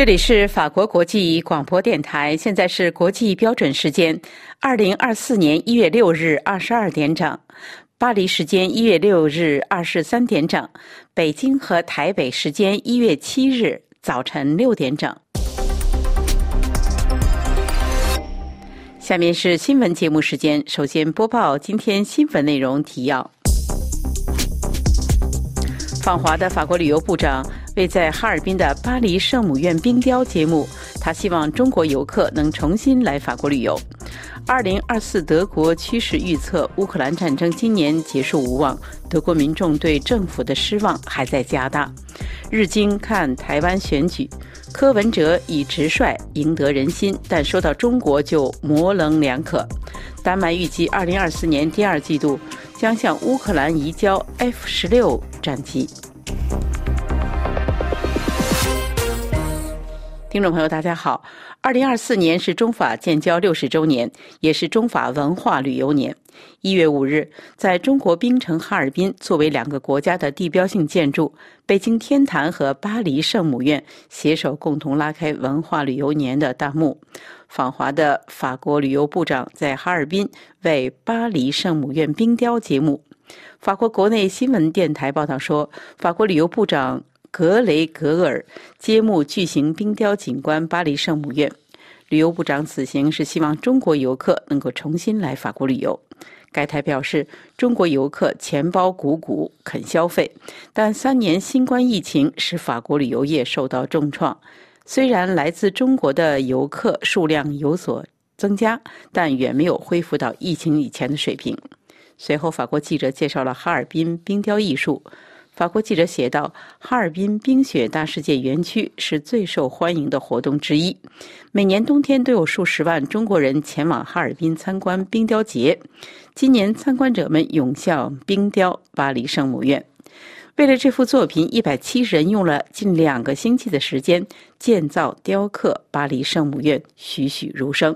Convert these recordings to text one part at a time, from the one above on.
这里是法国国际广播电台，现在是国际标准时间二零二四年一月六日二十二点整，巴黎时间一月六日二十三点整，北京和台北时间一月七日早晨六点整。下面是新闻节目时间，首先播报今天新闻内容提要。访华的法国旅游部长。为在哈尔滨的巴黎圣母院冰雕节目，他希望中国游客能重新来法国旅游。二零二四德国趋势预测：乌克兰战争今年结束无望，德国民众对政府的失望还在加大。日经看台湾选举，柯文哲以直率赢得人心，但说到中国就模棱两可。丹麦预计二零二四年第二季度将向乌克兰移交 F 十六战机。听众朋友，大家好！二零二四年是中法建交六十周年，也是中法文化旅游年。一月五日，在中国冰城哈尔滨，作为两个国家的地标性建筑，北京天坛和巴黎圣母院携手共同拉开文化旅游年的大幕。访华的法国旅游部长在哈尔滨为巴黎圣母院冰雕节目。法国国内新闻电台报道说，法国旅游部长。格雷格尔揭幕巨型冰雕景观巴黎圣母院。旅游部长此行是希望中国游客能够重新来法国旅游。该台表示，中国游客钱包鼓鼓，肯消费，但三年新冠疫情使法国旅游业受到重创。虽然来自中国的游客数量有所增加，但远没有恢复到疫情以前的水平。随后，法国记者介绍了哈尔滨冰雕艺术。法国记者写道：“哈尔滨冰雪大世界园区是最受欢迎的活动之一，每年冬天都有数十万中国人前往哈尔滨参观冰雕节。今年参观者们涌向冰雕巴黎圣母院。为了这幅作品，一百七十人用了近两个星期的时间建造雕刻巴黎圣母院，栩栩如生。”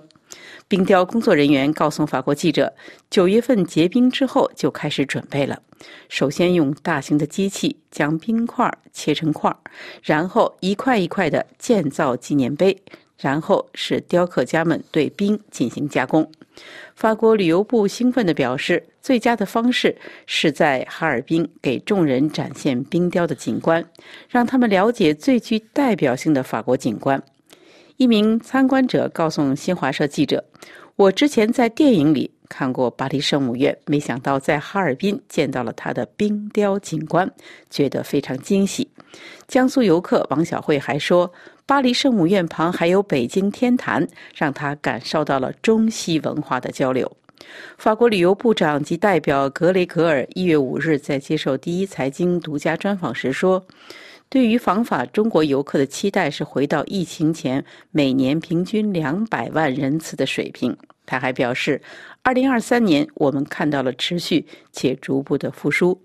冰雕工作人员告诉法国记者：“九月份结冰之后就开始准备了。首先用大型的机器将冰块切成块，然后一块一块的建造纪念碑，然后是雕刻家们对冰进行加工。”法国旅游部兴奋地表示：“最佳的方式是在哈尔滨给众人展现冰雕的景观，让他们了解最具代表性的法国景观。”一名参观者告诉新华社记者：“我之前在电影里看过巴黎圣母院，没想到在哈尔滨见到了它的冰雕景观，觉得非常惊喜。”江苏游客王小慧还说：“巴黎圣母院旁还有北京天坛，让他感受到了中西文化的交流。”法国旅游部长及代表格雷格尔一月五日在接受第一财经独家专访时说。对于访法中国游客的期待是回到疫情前每年平均两百万人次的水平。他还表示，二零二三年我们看到了持续且逐步的复苏，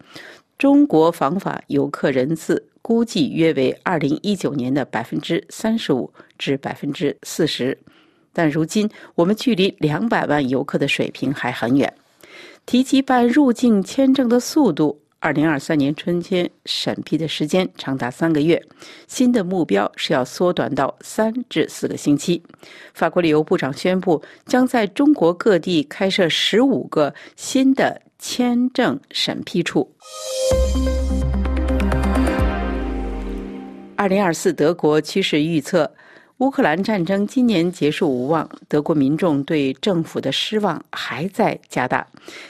中国访法游客人次估计约为二零一九年的百分之三十五至百分之四十，但如今我们距离两百万游客的水平还很远。提及办入境签证的速度。二零二三年春天审批的时间长达三个月，新的目标是要缩短到三至四个星期。法国旅游部长宣布，将在中国各地开设十五个新的签证审批处。二零二四德国趋势预测。乌克兰战争今年结束无望，德国民众对政府的失望还在加大。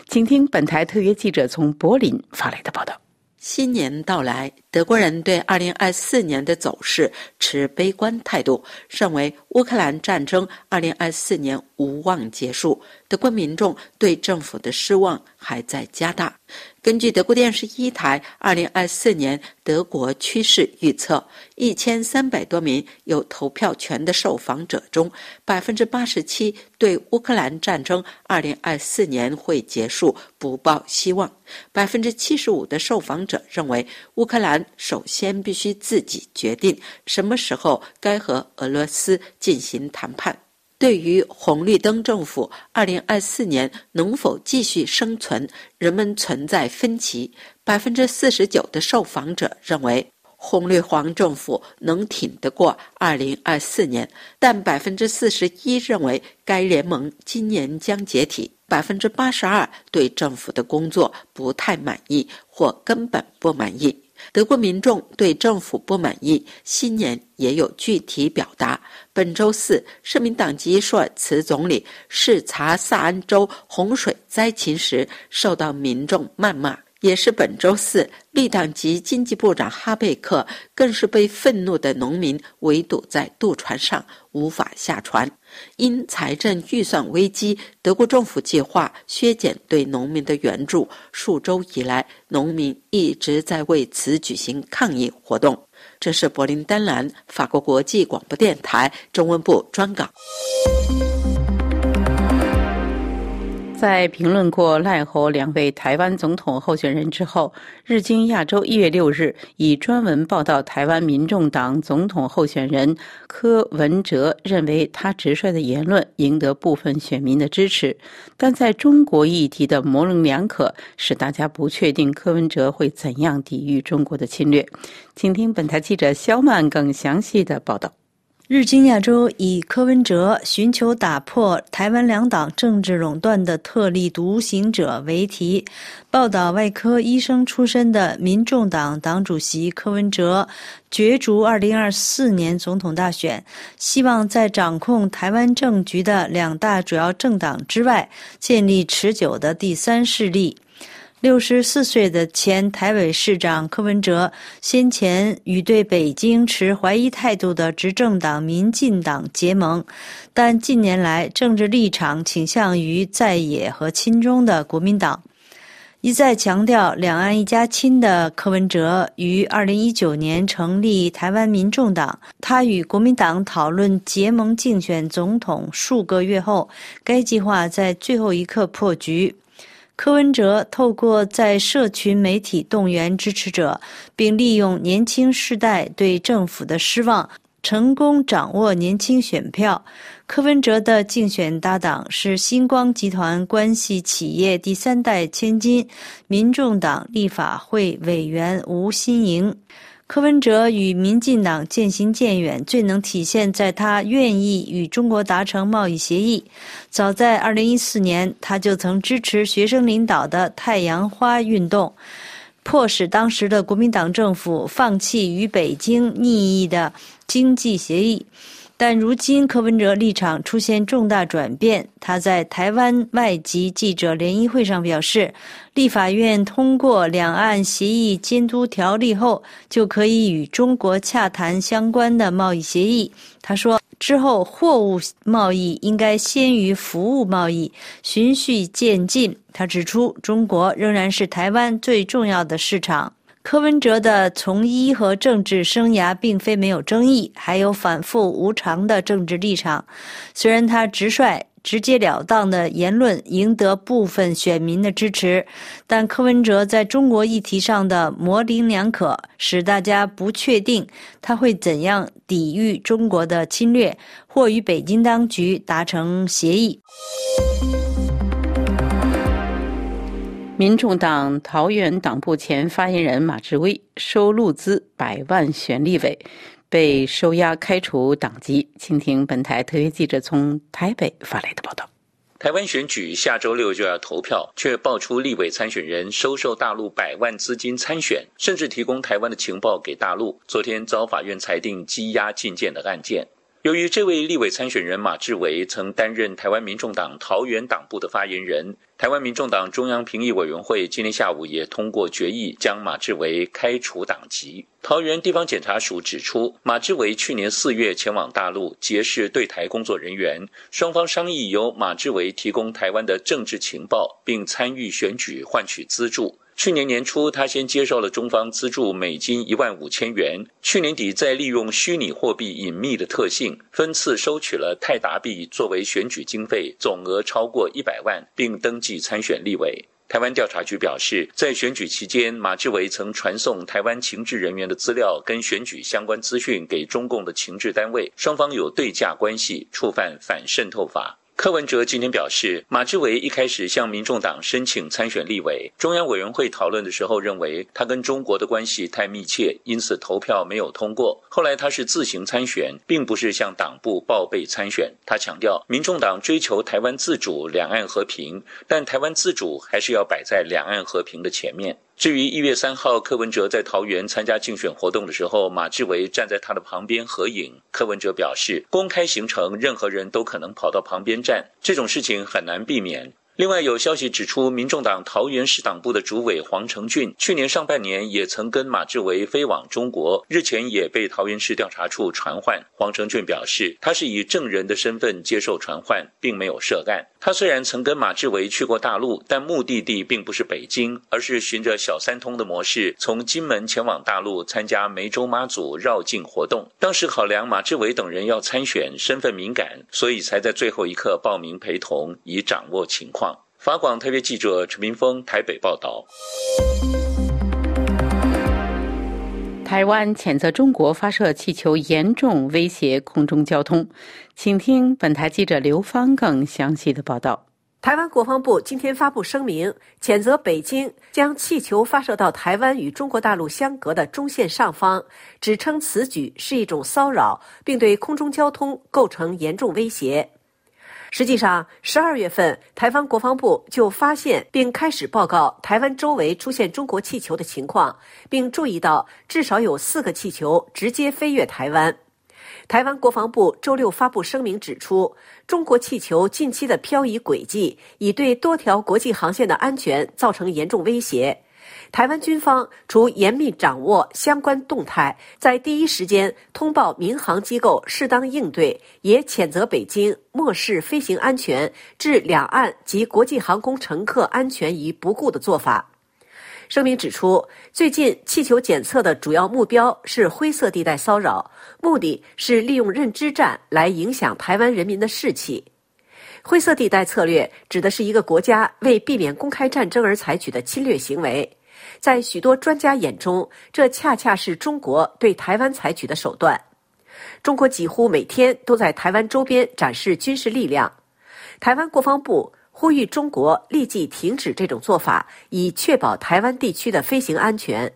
请听本台特约记者从柏林发来的报道。新年到来，德国人对二零二四年的走势持悲观态度，认为乌克兰战争二零二四年无望结束。德国民众对政府的失望还在加大。根据德国电视一台二零二四年德国趋势预测，一千三百多名有投票权的受访者中，百分之八十七对乌克兰战争二零二四年会结束不抱希望，百分之七十五的受访者认为乌克兰首先必须自己决定什么时候该和俄罗斯进行谈判。对于红绿灯政府二零二四年能否继续生存，人们存在分歧。百分之四十九的受访者认为，红绿黄政府能挺得过二零二四年，但百分之四十一认为该联盟今年将解体，百分之八十二对政府的工作不太满意或根本不满意。德国民众对政府不满意，新年也有具体表达。本周四，社民党籍舒尔茨总理视察萨安州洪水灾情时，受到民众谩骂。也是本周四，立党籍经济部长哈贝克更是被愤怒的农民围堵在渡船上，无法下船。因财政预算危机，德国政府计划削减对农民的援助。数周以来，农民一直在为此举行抗议活动。这是柏林丹兰法国国际广播电台中文部专稿。在评论过赖侯两位台湾总统候选人之后，日经亚洲一月六日以专文报道台湾民众党总统候选人柯文哲认为他直率的言论赢得部分选民的支持，但在中国议题的模棱两可，使大家不确定柯文哲会怎样抵御中国的侵略。请听本台记者肖曼更详细的报道。日经亚洲以柯文哲寻求打破台湾两党政治垄断的特立独行者为题，报道外科医生出身的民众党党主席柯文哲角逐2024年总统大选，希望在掌控台湾政局的两大主要政党之外，建立持久的第三势力。六十四岁的前台北市长柯文哲先前与对北京持怀疑态度的执政党民进党结盟，但近年来政治立场倾向于在野和亲中的国民党。一再强调两岸一家亲的柯文哲于二零一九年成立台湾民众党，他与国民党讨论结盟竞选总统数个月后，该计划在最后一刻破局。柯文哲透过在社群媒体动员支持者，并利用年轻世代对政府的失望，成功掌握年轻选票。柯文哲的竞选搭档是星光集团关系企业第三代千金、民众党立法会委员吴新莹。柯文哲与民进党渐行渐远，最能体现在他愿意与中国达成贸易协议。早在二零一四年，他就曾支持学生领导的太阳花运动，迫使当时的国民党政府放弃与北京逆意的经济协议。但如今柯文哲立场出现重大转变，他在台湾外籍记者联谊会上表示，立法院通过两岸协议监督条例后，就可以与中国洽谈相关的贸易协议。他说，之后货物贸易应该先于服务贸易，循序渐进。他指出，中国仍然是台湾最重要的市场。柯文哲的从医和政治生涯并非没有争议，还有反复无常的政治立场。虽然他直率、直截了当的言论赢得部分选民的支持，但柯文哲在中国议题上的模棱两可，使大家不确定他会怎样抵御中国的侵略，或与北京当局达成协议。民众党桃园党部前发言人马志威收入资百万选立委，被收押开除党籍。请听本台特约记者从台北发来的报道。台湾选举下周六就要投票，却爆出立委参选人收受大陆百万资金参选，甚至提供台湾的情报给大陆。昨天遭法院裁定羁押禁见的案件。由于这位立委参选人马志伟曾担任台湾民众党桃园党部的发言人，台湾民众党中央评议委员会今天下午也通过决议，将马志伟开除党籍。桃园地方检察署指出，马志伟去年四月前往大陆结识对台工作人员，双方商议由马志伟提供台湾的政治情报，并参与选举换取资助。去年年初，他先接受了中方资助美金一万五千元。去年底，再利用虚拟货币隐秘的特性，分次收取了泰达币作为选举经费，总额超过一百万，并登记参选立委。台湾调查局表示，在选举期间，马志伟曾传送台湾情治人员的资料跟选举相关资讯给中共的情治单位，双方有对价关系，触犯反渗透法。柯文哲今天表示，马志伟一开始向民众党申请参选立委，中央委员会讨论的时候认为他跟中国的关系太密切，因此投票没有通过。后来他是自行参选，并不是向党部报备参选。他强调，民众党追求台湾自主、两岸和平，但台湾自主还是要摆在两岸和平的前面。至于一月三号，柯文哲在桃园参加竞选活动的时候，马志伟站在他的旁边合影。柯文哲表示，公开行程，任何人都可能跑到旁边站，这种事情很难避免。另外有消息指出，民众党桃园市党部的主委黄成俊去年上半年也曾跟马志维飞往中国，日前也被桃园市调查处传唤。黄成俊表示，他是以证人的身份接受传唤，并没有涉案。他虽然曾跟马志维去过大陆，但目的地并不是北京，而是循着小三通的模式，从金门前往大陆参加梅州妈祖绕境活动。当时考量马志维等人要参选，身份敏感，所以才在最后一刻报名陪同，以掌握情况。法广特别记者陈明峰台北报道：台湾谴责中国发射气球，严重威胁空中交通。请听本台记者刘芳更详细的报道。台湾国防部今天发布声明，谴责北京将气球发射到台湾与中国大陆相隔的中线上方，指称此举是一种骚扰，并对空中交通构成严重威胁。实际上，十二月份，台湾国防部就发现并开始报告台湾周围出现中国气球的情况，并注意到至少有四个气球直接飞越台湾。台湾国防部周六发布声明指出，中国气球近期的漂移轨迹已对多条国际航线的安全造成严重威胁。台湾军方除严密掌握相关动态，在第一时间通报民航机构适当应对，也谴责北京漠视飞行安全、置两岸及国际航空乘客安全于不顾的做法。声明指出，最近气球检测的主要目标是灰色地带骚扰，目的是利用认知战来影响台湾人民的士气。灰色地带策略指的是一个国家为避免公开战争而采取的侵略行为。在许多专家眼中，这恰恰是中国对台湾采取的手段。中国几乎每天都在台湾周边展示军事力量。台湾国防部呼吁中国立即停止这种做法，以确保台湾地区的飞行安全。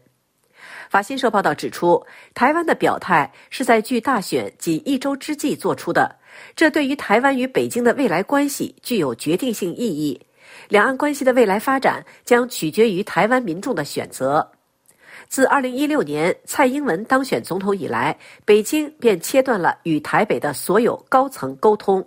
法新社报道指出，台湾的表态是在距大选仅一周之际做出的，这对于台湾与北京的未来关系具有决定性意义。两岸关系的未来发展将取决于台湾民众的选择。自2016年蔡英文当选总统以来，北京便切断了与台北的所有高层沟通。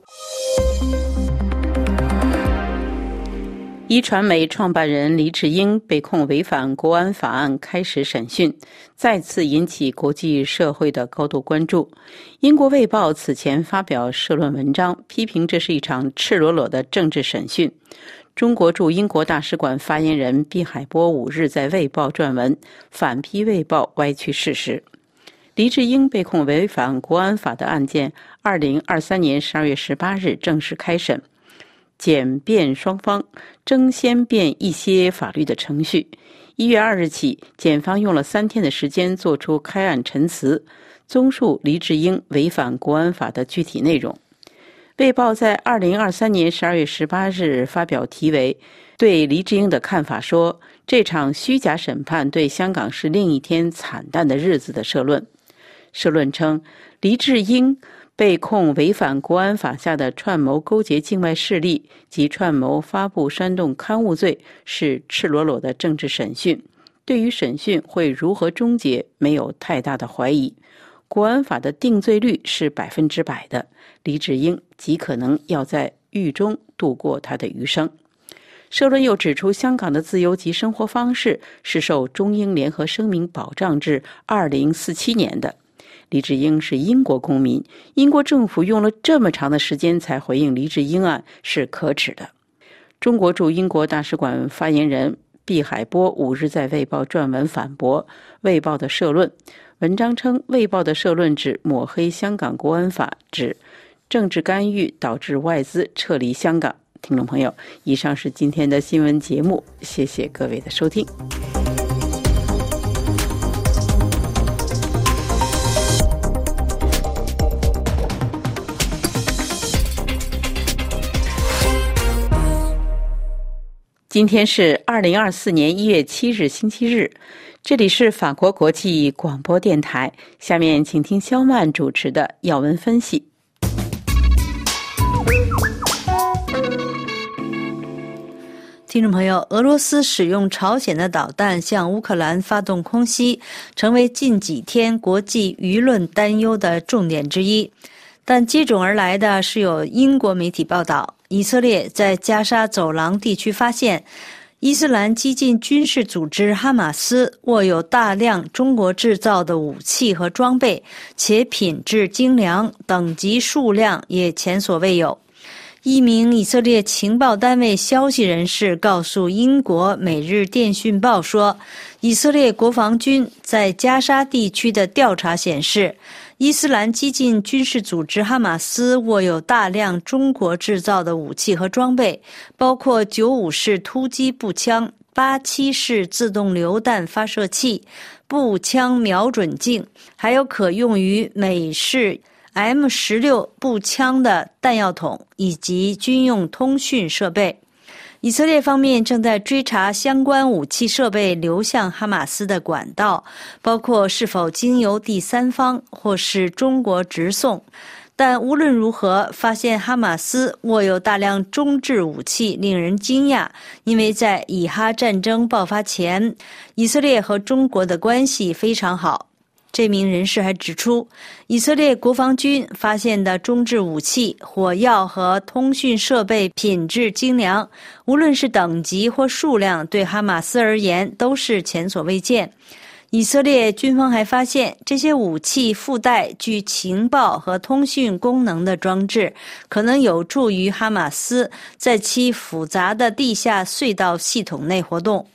一传媒创办人黎智英被控违反国安法案开始审讯，再次引起国际社会的高度关注。英国《卫报》此前发表社论文章，批评这是一场赤裸裸的政治审讯。中国驻英国大使馆发言人毕海波五日在《卫报》撰文反批《卫报》歪曲事实。黎智英被控违反国安法的案件，二零二三年十二月十八日正式开审，检辩双方争先辩一些法律的程序。一月二日起，检方用了三天的时间作出开案陈词，综述黎智英违反国安法的具体内容。《卫报》在二零二三年十二月十八日发表题为《对黎智英的看法》，说这场虚假审判对香港是另一天惨淡的日子的社论。社论称，黎智英被控违反国安法下的串谋勾结境外势力及串谋发布煽动刊物罪，是赤裸裸的政治审讯。对于审讯会如何终结，没有太大的怀疑。国安法的定罪率是百分之百的，李志英极可能要在狱中度过他的余生。社论又指出，香港的自由及生活方式是受中英联合声明保障至二零四七年的。黎智英是英国公民，英国政府用了这么长的时间才回应黎智英案，是可耻的。中国驻英国大使馆发言人毕海波五日在《卫报》撰文反驳《卫报》的社论。文章称，《卫报》的社论指抹黑香港国安法，指政治干预导致外资撤离香港。听众朋友，以上是今天的新闻节目，谢谢各位的收听。今天是二零二四年一月七日，星期日。这里是法国国际广播电台。下面请听肖曼主持的要闻分析。听众朋友，俄罗斯使用朝鲜的导弹向乌克兰发动空袭，成为近几天国际舆论担忧的重点之一。但接踵而来的是有英国媒体报道，以色列在加沙走廊地区发现伊斯兰激进军事组织哈马斯握有大量中国制造的武器和装备，且品质精良，等级数量也前所未有。一名以色列情报单位消息人士告诉英国《每日电讯报》说，以色列国防军在加沙地区的调查显示。伊斯兰激进军事组织哈马斯握有大量中国制造的武器和装备，包括九五式突击步枪、八七式自动榴弹发射器、步枪瞄准镜，还有可用于美式 M 十六步枪的弹药筒以及军用通讯设备。以色列方面正在追查相关武器设备流向哈马斯的管道，包括是否经由第三方或是中国直送。但无论如何，发现哈马斯握有大量中制武器令人惊讶，因为在以哈战争爆发前，以色列和中国的关系非常好。这名人士还指出，以色列国防军发现的中制武器、火药和通讯设备品质精良，无论是等级或数量，对哈马斯而言都是前所未见。以色列军方还发现，这些武器附带具情报和通讯功能的装置，可能有助于哈马斯在其复杂的地下隧道系统内活动。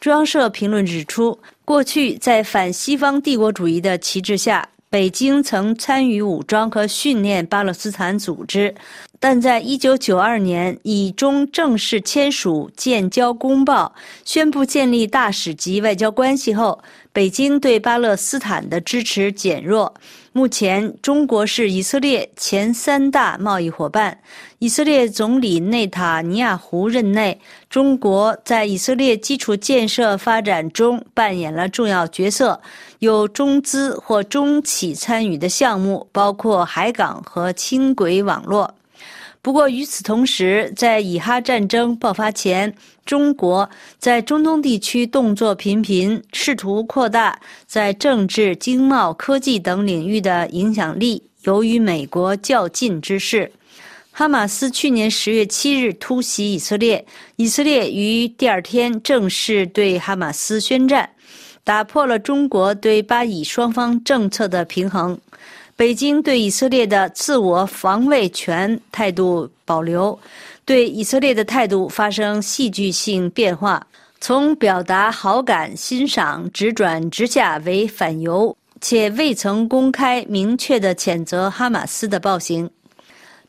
中央社评论指出。过去，在反西方帝国主义的旗帜下，北京曾参与武装和训练巴勒斯坦组织。但在一九九二年，以中正式签署建交公报，宣布建立大使级外交关系后，北京对巴勒斯坦的支持减弱。目前，中国是以色列前三大贸易伙伴。以色列总理内塔尼亚胡任内，中国在以色列基础建设发展中扮演了重要角色，有中资或中企参与的项目，包括海港和轻轨网络。不过，与此同时，在以哈战争爆发前，中国在中东地区动作频频，试图扩大在政治、经贸、科技等领域的影响力，由于美国较劲之势。哈马斯去年十月七日突袭以色列，以色列于第二天正式对哈马斯宣战，打破了中国对巴以双方政策的平衡。北京对以色列的自我防卫权态度保留，对以色列的态度发生戏剧性变化，从表达好感、欣赏直转直下为反犹，且未曾公开明确的谴责哈马斯的暴行。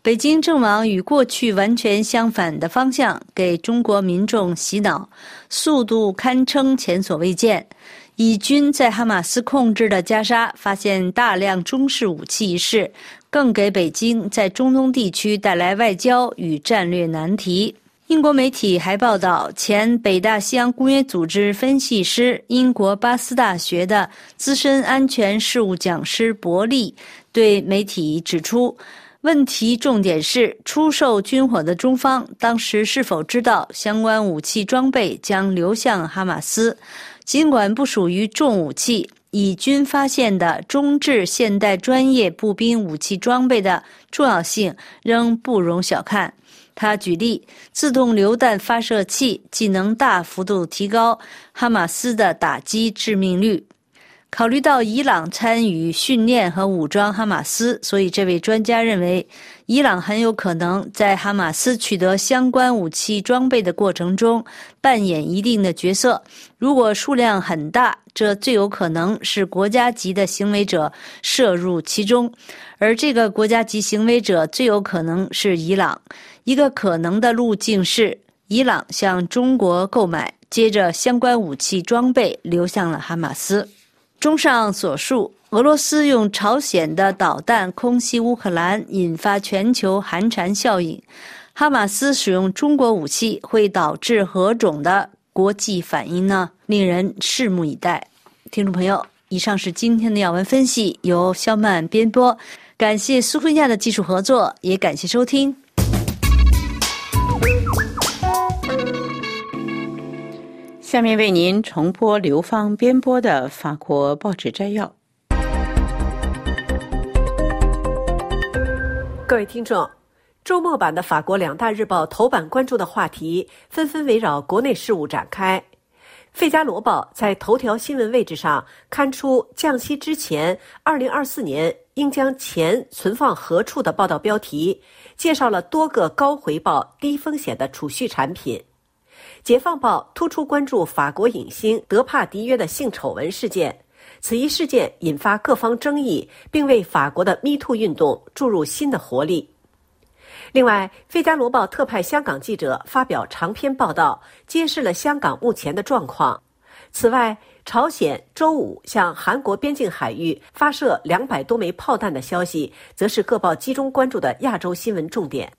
北京正往与过去完全相反的方向给中国民众洗脑，速度堪称前所未见。以军在哈马斯控制的加沙发现大量中式武器一事，更给北京在中东地区带来外交与战略难题。英国媒体还报道，前北大西洋公约组织分析师、英国巴斯大学的资深安全事务讲师伯利对媒体指出，问题重点是出售军火的中方当时是否知道相关武器装备将流向哈马斯。尽管不属于重武器，以军发现的中制现代专业步兵武器装备的重要性仍不容小看。他举例，自动榴弹发射器既能大幅度提高哈马斯的打击致命率。考虑到伊朗参与训练和武装哈马斯，所以这位专家认为，伊朗很有可能在哈马斯取得相关武器装备的过程中扮演一定的角色。如果数量很大，这最有可能是国家级的行为者涉入其中，而这个国家级行为者最有可能是伊朗。一个可能的路径是，伊朗向中国购买，接着相关武器装备流向了哈马斯。综上所述，俄罗斯用朝鲜的导弹空袭乌克兰，引发全球寒蝉效应。哈马斯使用中国武器会导致何种的国际反应呢？令人拭目以待。听众朋友，以上是今天的要闻分析，由肖曼编播。感谢苏菲亚的技术合作，也感谢收听。下面为您重播刘芳编播的法国报纸摘要。各位听众，周末版的法国两大日报头版关注的话题纷纷围绕国内事务展开。《费加罗报》在头条新闻位置上刊出降息之前2024年应将钱存放何处的报道标题，介绍了多个高回报、低风险的储蓄产品。《解放报》突出关注法国影星德帕迪约的性丑闻事件，此一事件引发各方争议，并为法国的 “Me Too” 运动注入新的活力。另外，《费加罗报》特派香港记者发表长篇报道，揭示了香港目前的状况。此外，朝鲜周五向韩国边境海域发射两百多枚炮弹的消息，则是各报集中关注的亚洲新闻重点。《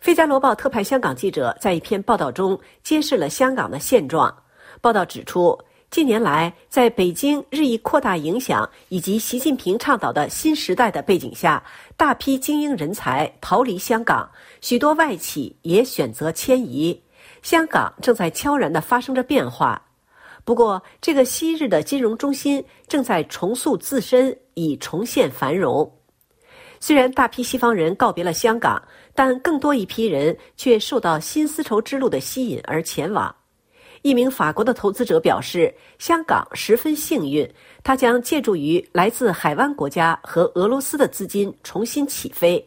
费加罗报》特派香港记者在一篇报道中揭示了香港的现状。报道指出。近年来，在北京日益扩大影响以及习近平倡导的新时代的背景下，大批精英人才逃离香港，许多外企也选择迁移。香港正在悄然地发生着变化。不过，这个昔日的金融中心正在重塑自身，以重现繁荣。虽然大批西方人告别了香港，但更多一批人却受到新丝绸之路的吸引而前往。一名法国的投资者表示，香港十分幸运，他将借助于来自海湾国家和俄罗斯的资金重新起飞。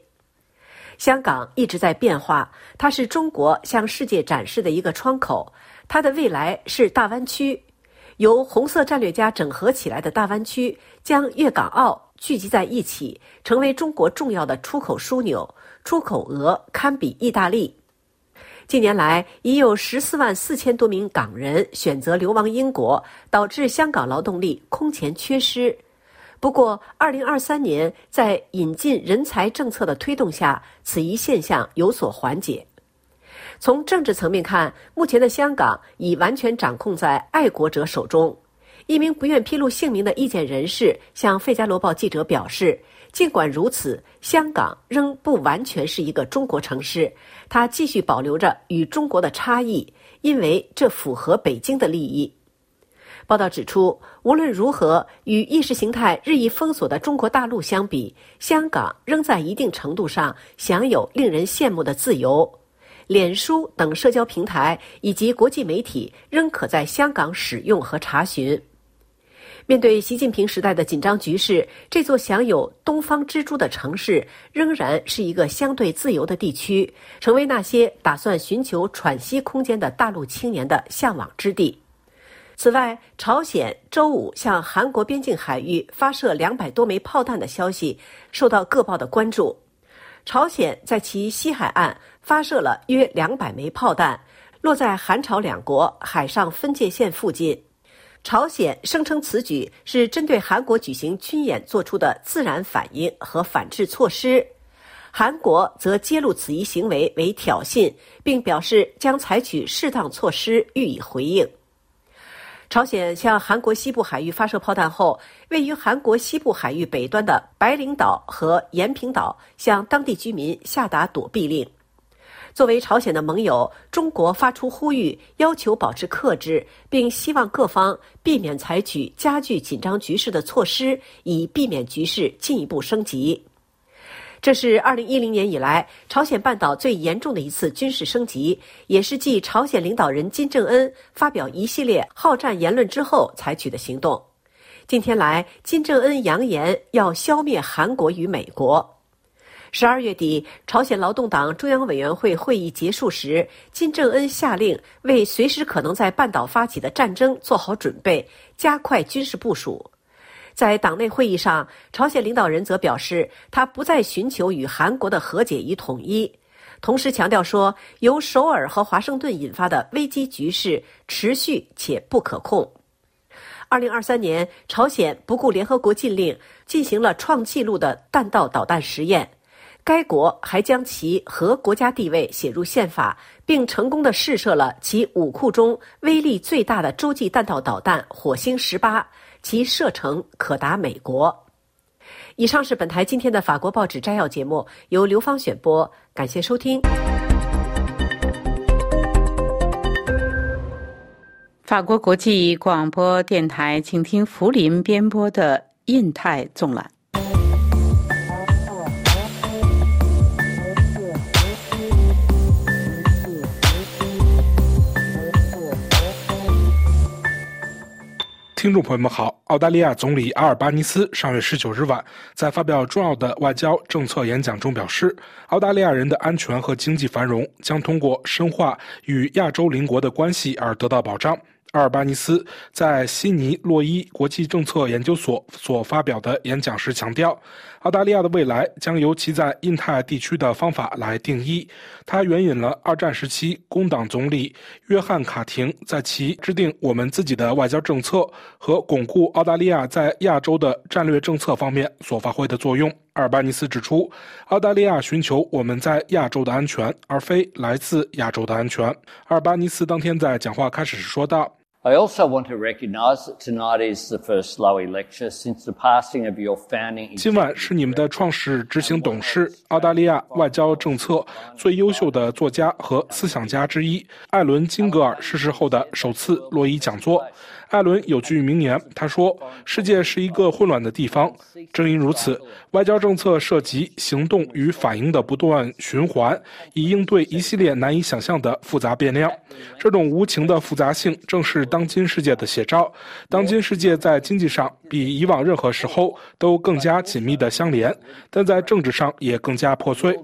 香港一直在变化，它是中国向世界展示的一个窗口。它的未来是大湾区，由红色战略家整合起来的大湾区将粤港澳聚集在一起，成为中国重要的出口枢纽，出口额堪比意大利。近年来，已有十四万四千多名港人选择流亡英国，导致香港劳动力空前缺失。不过，二零二三年在引进人才政策的推动下，此一现象有所缓解。从政治层面看，目前的香港已完全掌控在爱国者手中。一名不愿披露姓名的意见人士向《费加罗报》记者表示。尽管如此，香港仍不完全是一个中国城市，它继续保留着与中国的差异，因为这符合北京的利益。报道指出，无论如何，与意识形态日益封锁的中国大陆相比，香港仍在一定程度上享有令人羡慕的自由。脸书等社交平台以及国际媒体仍可在香港使用和查询。面对习近平时代的紧张局势，这座享有“东方之珠”的城市仍然是一个相对自由的地区，成为那些打算寻求喘息空间的大陆青年的向往之地。此外，朝鲜周五向韩国边境海域发射两百多枚炮弹的消息受到各报的关注。朝鲜在其西海岸发射了约两百枚炮弹，落在韩朝两国海上分界线附近。朝鲜声称此举是针对韩国举行军演做出的自然反应和反制措施，韩国则揭露此一行为为挑衅，并表示将采取适当措施予以回应。朝鲜向韩国西部海域发射炮弹后，位于韩国西部海域北端的白领岛和延平岛向当地居民下达躲避令。作为朝鲜的盟友，中国发出呼吁，要求保持克制，并希望各方避免采取加剧紧张局势的措施，以避免局势进一步升级。这是二零一零年以来朝鲜半岛最严重的一次军事升级，也是继朝鲜领导人金正恩发表一系列好战言论之后采取的行动。近天来，金正恩扬言要消灭韩国与美国。十二月底，朝鲜劳动党中央委员会会议结束时，金正恩下令为随时可能在半岛发起的战争做好准备，加快军事部署。在党内会议上，朝鲜领导人则表示，他不再寻求与韩国的和解与统一，同时强调说，由首尔和华盛顿引发的危机局势持续且不可控。二零二三年，朝鲜不顾联合国禁令，进行了创纪录的弹道导弹实验。该国还将其核国家地位写入宪法，并成功的试射了其武库中威力最大的洲际弹道导弹“火星十八”，其射程可达美国。以上是本台今天的法国报纸摘要节目，由刘芳选播，感谢收听。法国国际广播电台，请听福林编播的印太纵览。听众朋友们好，澳大利亚总理阿尔巴尼斯上月十九日晚在发表重要的外交政策演讲中表示，澳大利亚人的安全和经济繁荣将通过深化与亚洲邻国的关系而得到保障。阿尔巴尼斯在悉尼洛伊国际政策研究所所发表的演讲时强调，澳大利亚的未来将由其在印太地区的方法来定义。他援引了二战时期工党总理约翰卡廷在其制定我们自己的外交政策和巩固澳大利亚在亚洲的战略政策方面所发挥的作用。阿尔巴尼斯指出，澳大利亚寻求我们在亚洲的安全，而非来自亚洲的安全。阿尔巴尼斯当天在讲话开始时说道。I also want to recognize that tonight is the first Lowy lecture since the passing of your founding. 今晚是你们的创始执行董事、澳大利亚外交政策最优秀的作家和思想家之一艾伦·金格尔逝世后的首次洛伊讲座。艾伦有句名言，他说：“世界是一个混乱的地方。”正因如此，外交政策涉及行动与反应的不断循环，以应对一系列难以想象的复杂变量。这种无情的复杂性正是当今世界的写照。当今世界在经济上比以往任何时候都更加紧密的相连，但在政治上也更加破碎。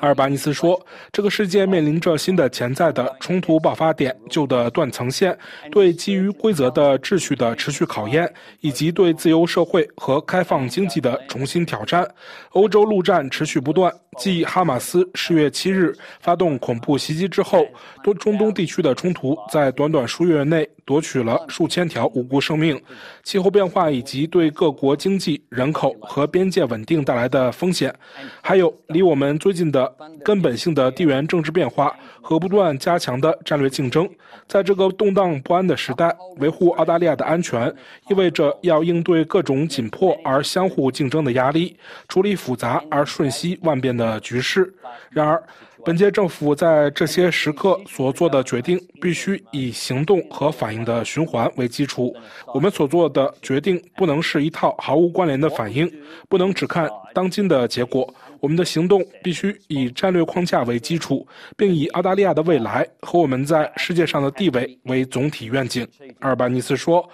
阿尔巴尼斯说：“这个世界面临着新的潜在的冲突爆发点，旧的断层线，对基于规则的秩序的持续考验，以及对自由社会和开放经济的重新挑战。欧洲陆战持续不断。继哈马斯十月七日发动恐怖袭击之后，多中东地区的冲突在短短数月内夺取了数千条无辜生命。气候变化以及对各国经济、人口和边界稳定带来的风险，还有离我们最近的。”根本性的地缘政治变化和不断加强的战略竞争，在这个动荡不安的时代，维护澳大利亚的安全，意味着要应对各种紧迫而相互竞争的压力，处理复杂而瞬息万变的局势。然而，本届政府在这些时刻所做的决定，必须以行动和反应的循环为基础。我们所做的决定不能是一套毫无关联的反应，不能只看当今的结果。我们的行动必须以战略框架为基础，并以澳大利亚的未来和我们在世界上的地位为总体愿景。阿尔巴尼斯说，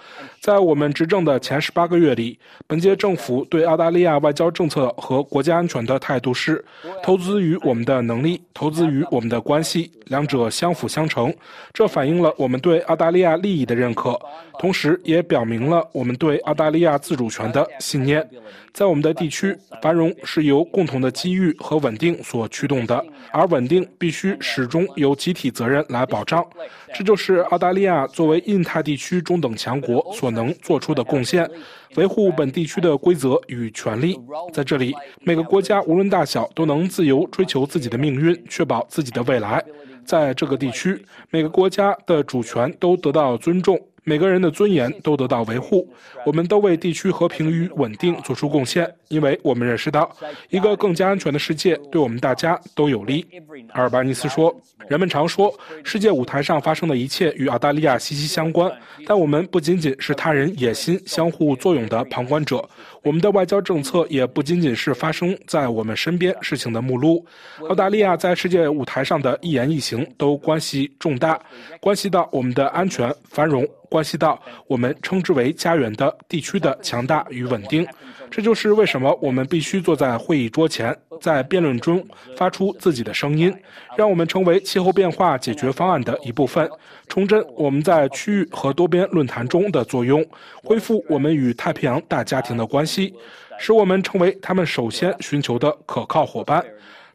在我们执政的前十八个月里，本届政府对澳大利亚外交政策和国家安全的态度是：投资于我们的能力，投资于我们的关系，两者相辅相成。这反映了我们对澳大利亚利益的认可，同时也表明了我们对澳大利亚自主权的信念。在我们的地区，繁荣是由共同的机遇和稳定所驱动的，而稳定必须始终由集体责任来保障。这就是澳大利亚作为印太地区中等强国所能做出的贡献：维护本地区的规则与权利。在这里，每个国家无论大小都能自由追求自己的命运，确保自己的未来。在这个地区，每个国家的主权都得到尊重。每个人的尊严都得到维护，我们都为地区和平与稳定做出贡献，因为我们认识到，一个更加安全的世界对我们大家都有利。阿尔巴尼斯说：“人们常说，世界舞台上发生的一切与澳大利亚息息相关，但我们不仅仅是他人野心相互作用的旁观者，我们的外交政策也不仅仅是发生在我们身边事情的目录。澳大利亚在世界舞台上的一言一行都关系重大，关系到我们的安全、繁荣。”关系到我们称之为家园的地区的强大与稳定，这就是为什么我们必须坐在会议桌前，在辩论中发出自己的声音，让我们成为气候变化解决方案的一部分，重振我们在区域和多边论坛中的作用，恢复我们与太平洋大家庭的关系，使我们成为他们首先寻求的可靠伙伴。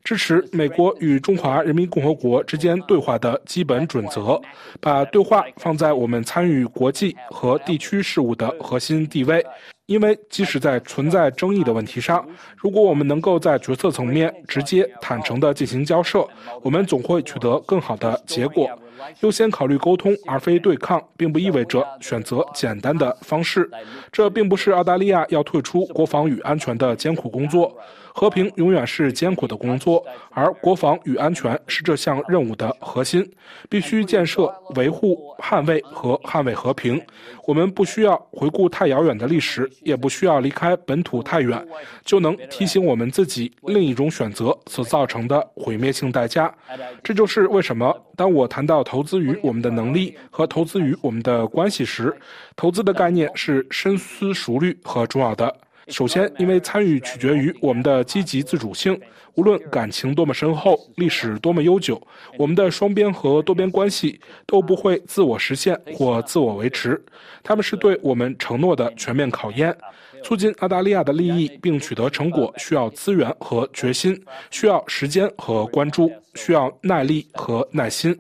支持美国与中华人民共和国之间对话的基本准则，把对话放在我们参与国际和地区事务的核心地位，因为即使在存在争议的问题上，如果我们能够在决策层面直接、坦诚地进行交涉，我们总会取得更好的结果。优先考虑沟通而非对抗，并不意味着选择简单的方式。这并不是澳大利亚要退出国防与安全的艰苦工作。和平永远是艰苦的工作，而国防与安全是这项任务的核心。必须建设、维护、捍卫和捍卫和平。我们不需要回顾太遥远的历史，也不需要离开本土太远，就能提醒我们自己另一种选择所造成的毁灭性代价。这就是为什么，当我谈到投资于我们的能力和投资于我们的关系时，投资的概念是深思熟虑和重要的。首先，因为参与取决于我们的积极自主性。无论感情多么深厚，历史多么悠久，我们的双边和多边关系都不会自我实现或自我维持。他们是对我们承诺的全面考验。促进澳大利亚的利益并取得成果，需要资源和决心，需要时间和关注，需要耐力和耐心。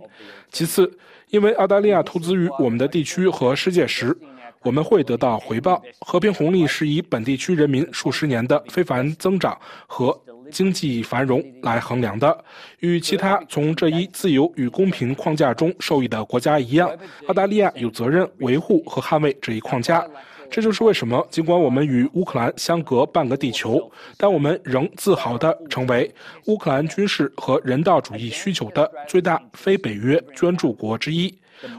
其次，因为澳大利亚投资于我们的地区和世界时。我们会得到回报。和平红利是以本地区人民数十年的非凡增长和经济繁荣来衡量的。与其他从这一自由与公平框架中受益的国家一样，澳大利亚有责任维护和捍卫这一框架。这就是为什么，尽管我们与乌克兰相隔半个地球，但我们仍自豪地成为乌克兰军事和人道主义需求的最大非北约捐助国之一。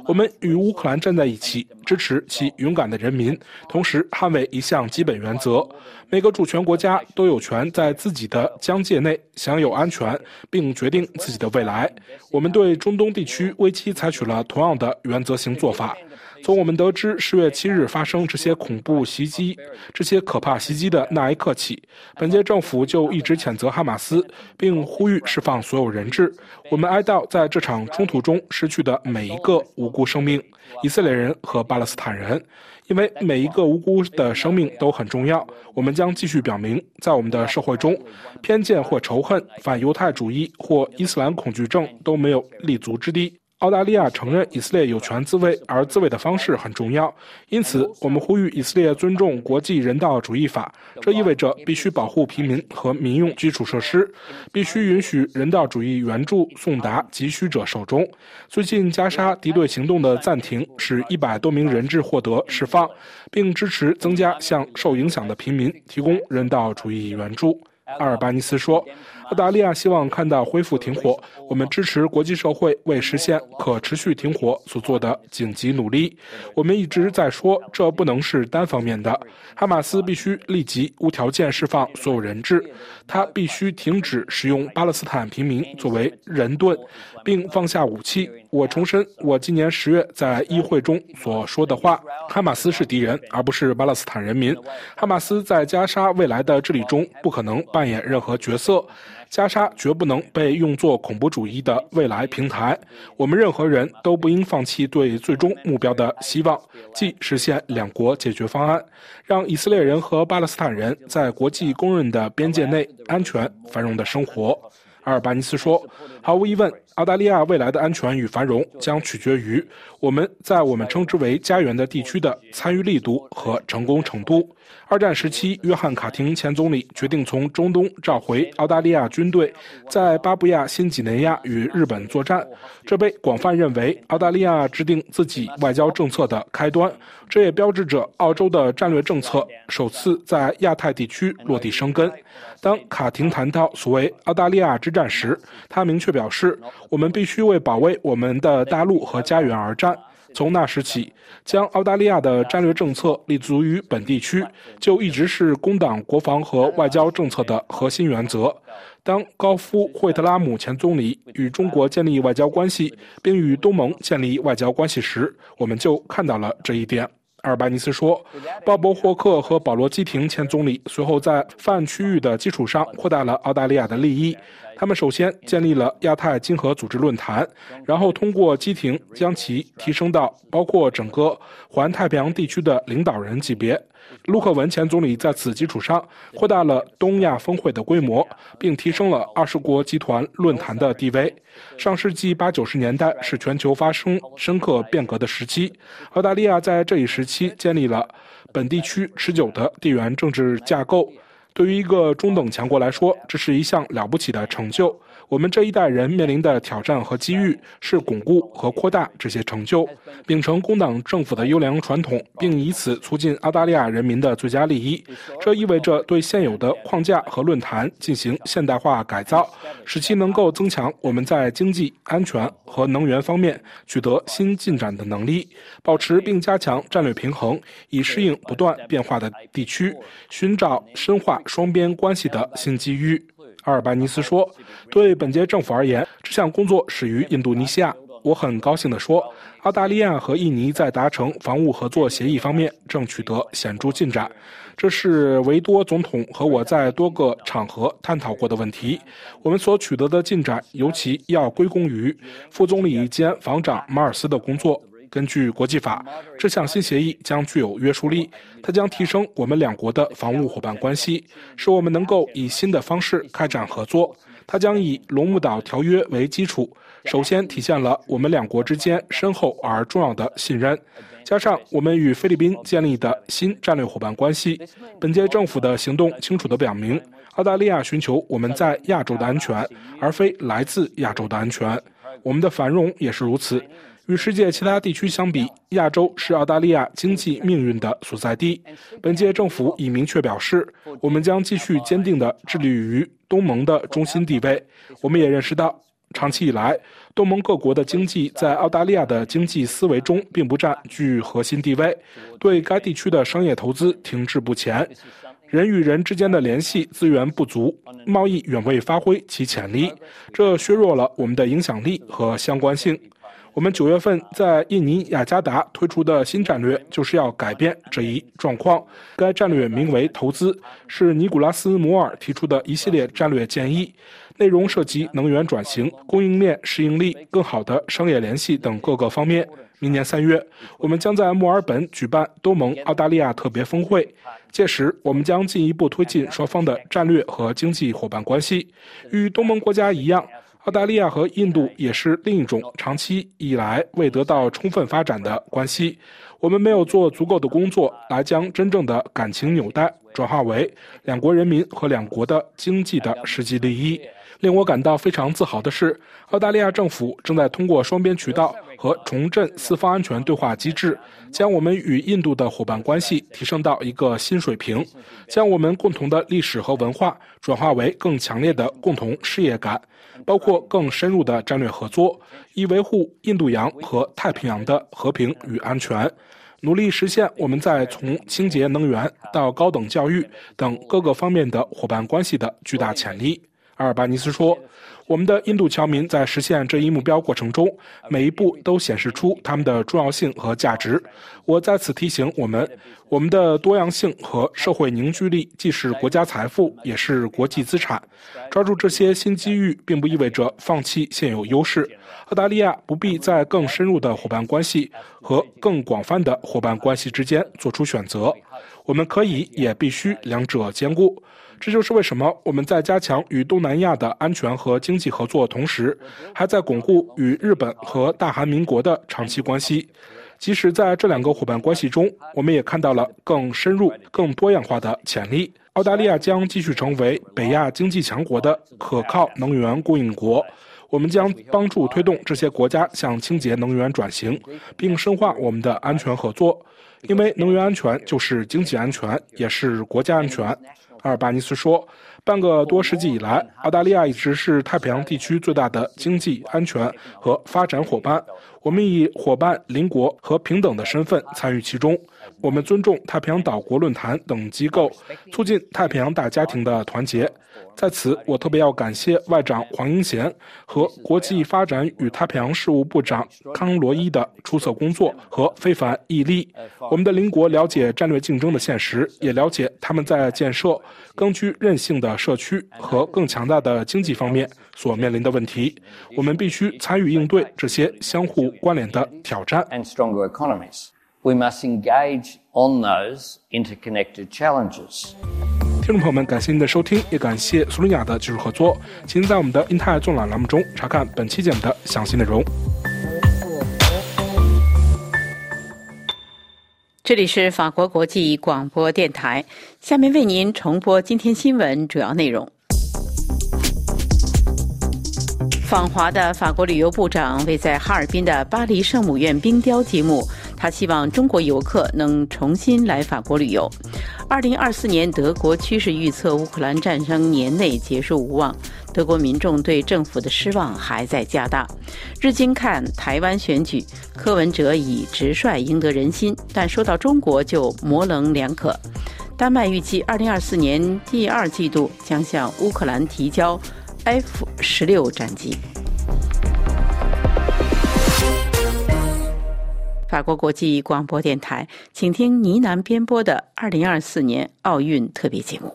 我们与乌克兰站在一起，支持其勇敢的人民，同时捍卫一项基本原则：每个主权国家都有权在自己的疆界内享有安全，并决定自己的未来。我们对中东地区危机采取了同样的原则性做法。从我们得知十月七日发生这些恐怖袭击、这些可怕袭击的那一刻起，本届政府就一直谴责哈马斯，并呼吁释放所有人质。我们哀悼在这场冲突中失去的每一个无辜生命——以色列人和巴勒斯坦人，因为每一个无辜的生命都很重要。我们将将继续表明，在我们的社会中，偏见或仇恨、反犹太主义或伊斯兰恐惧症都没有立足之地。澳大利亚承认以色列有权自卫，而自卫的方式很重要。因此，我们呼吁以色列尊重国际人道主义法。这意味着必须保护平民和民用基础设施，必须允许人道主义援助送达急需者手中。最近，加沙敌对行动的暂停使一百多名人质获得释放，并支持增加向受影响的平民提供人道主义援助。阿尔巴尼斯说。澳大利亚希望看到恢复停火。我们支持国际社会为实现可持续停火所做的紧急努力。我们一直在说，这不能是单方面的。哈马斯必须立即无条件释放所有人质，他必须停止使用巴勒斯坦平民作为人盾，并放下武器。我重申我今年十月在议会中所说的话：哈马斯是敌人，而不是巴勒斯坦人民。哈马斯在加沙未来的治理中不可能扮演任何角色。加沙绝不能被用作恐怖主义的未来平台。我们任何人都不应放弃对最终目标的希望，即实现两国解决方案，让以色列人和巴勒斯坦人在国际公认的边界内安全繁荣的生活。阿尔巴尼斯说：“毫无疑问，澳大利亚未来的安全与繁荣将取决于我们在我们称之为家园的地区的参与力度和成功程度。”二战时期，约翰·卡廷前总理决定从中东召回澳大利亚军队，在巴布亚新几内亚与日本作战。这被广泛认为澳大利亚制定自己外交政策的开端。这也标志着澳洲的战略政策首次在亚太地区落地生根。当卡廷谈到所谓“澳大利亚之战”时，他明确表示：“我们必须为保卫我们的大陆和家园而战。”从那时起，将澳大利亚的战略政策立足于本地区，就一直是工党国防和外交政策的核心原则。当高夫惠特拉姆前总理与中国建立外交关系，并与东盟建立外交关系时，我们就看到了这一点。阿尔巴尼斯说，鲍勃霍克和保罗基廷前总理随后在泛区域的基础上扩大了澳大利亚的利益。他们首先建立了亚太经合组织论坛，然后通过基廷将其提升到包括整个环太平洋地区的领导人级别。陆克文前总理在此基础上扩大了东亚峰会的规模，并提升了二十国集团论坛的地位。上世纪八九十年代是全球发生深刻变革的时期，澳大利亚在这一时期建立了本地区持久的地缘政治架构。对于一个中等强国来说，这是一项了不起的成就。我们这一代人面临的挑战和机遇是巩固和扩大这些成就，秉承工党政府的优良传统，并以此促进澳大利亚人民的最佳利益。这意味着对现有的框架和论坛进行现代化改造，使其能够增强我们在经济、安全和能源方面取得新进展的能力，保持并加强战略平衡，以适应不断变化的地区，寻找深化双边关系的新机遇。阿尔巴尼斯说：“对本届政府而言，这项工作始于印度尼西亚。我很高兴地说，澳大利亚和印尼在达成防务合作协议方面正取得显著进展。这是维多总统和我在多个场合探讨过的问题。我们所取得的进展，尤其要归功于副总理兼防长马尔斯的工作。”根据国际法，这项新协议将具有约束力。它将提升我们两国的防务伙伴关系，使我们能够以新的方式开展合作。它将以《龙目岛条约》为基础，首先体现了我们两国之间深厚而重要的信任，加上我们与菲律宾建立的新战略伙伴关系。本届政府的行动清楚地表明，澳大利亚寻求我们在亚洲的安全，而非来自亚洲的安全。我们的繁荣也是如此。与世界其他地区相比，亚洲是澳大利亚经济命运的所在地。本届政府已明确表示，我们将继续坚定地致力于东盟的中心地位。我们也认识到，长期以来，东盟各国的经济在澳大利亚的经济思维中并不占据核心地位，对该地区的商业投资停滞不前，人与人之间的联系资源不足，贸易远未发挥其潜力，这削弱了我们的影响力和相关性。我们九月份在印尼雅加达推出的新战略就是要改变这一状况。该战略名为“投资”，是尼古拉斯·摩尔提出的一系列战略建议，内容涉及能源转型、供应链适应力、更好的商业联系等各个方面。明年三月，我们将在墨尔本举办东盟澳大利亚特别峰会，届时我们将进一步推进双方的战略和经济伙伴关系。与东盟国家一样。澳大利亚和印度也是另一种长期以来未得到充分发展的关系。我们没有做足够的工作来将真正的感情纽带转化为两国人民和两国的经济的实际利益。令我感到非常自豪的是，澳大利亚政府正在通过双边渠道和重振四方安全对话机制，将我们与印度的伙伴关系提升到一个新水平，将我们共同的历史和文化转化为更强烈的共同事业感。包括更深入的战略合作，以维护印度洋和太平洋的和平与安全，努力实现我们在从清洁能源到高等教育等各个方面的伙伴关系的巨大潜力。阿尔巴尼斯说。我们的印度侨民在实现这一目标过程中，每一步都显示出他们的重要性和价值。我在此提醒我们，我们的多样性和社会凝聚力既是国家财富，也是国际资产。抓住这些新机遇，并不意味着放弃现有优势。澳大利亚不必在更深入的伙伴关系和更广泛的伙伴关系之间做出选择。我们可以，也必须两者兼顾。这就是为什么我们在加强与东南亚的安全和经济合作同时，还在巩固与日本和大韩民国的长期关系。即使在这两个伙伴关系中，我们也看到了更深入、更多样化的潜力。澳大利亚将继续成为北亚经济强国的可靠能源供应国。我们将帮助推动这些国家向清洁能源转型，并深化我们的安全合作，因为能源安全就是经济安全，也是国家安全。阿尔巴尼斯说：“半个多世纪以来，澳大利亚一直是太平洋地区最大的经济安全和发展伙伴。我们以伙伴、邻国和平等的身份参与其中。我们尊重太平洋岛国论坛等机构，促进太平洋大家庭的团结。”在此，我特别要感谢外长黄英贤和国际发展与太平洋事务部长康罗伊的出色工作和非凡毅力。我们的邻国了解战略竞争的现实，也了解他们在建设更具韧性的社区和更强大的经济方面所面临的问题。我们必须参与应对这些相互关联的挑战。and strong economies. We must engage on those interconnected challenges. 听众朋友们，感谢您的收听，也感谢苏伦雅的技术合作。请在我们的英泰纵览栏目中查看本期节目的详细内容。这里是法国国际广播电台，下面为您重播今天新闻主要内容。访华的法国旅游部长为在哈尔滨的巴黎圣母院冰雕揭幕，他希望中国游客能重新来法国旅游。二零二四年德国趋势预测乌克兰战争年内结束无望，德国民众对政府的失望还在加大。日经看台湾选举，柯文哲以直率赢得人心，但说到中国就模棱两可。丹麦预计二零二四年第二季度将向乌克兰提交 F 十六战机。法国国际广播电台，请听呢喃编播的二零二四年奥运特别节目。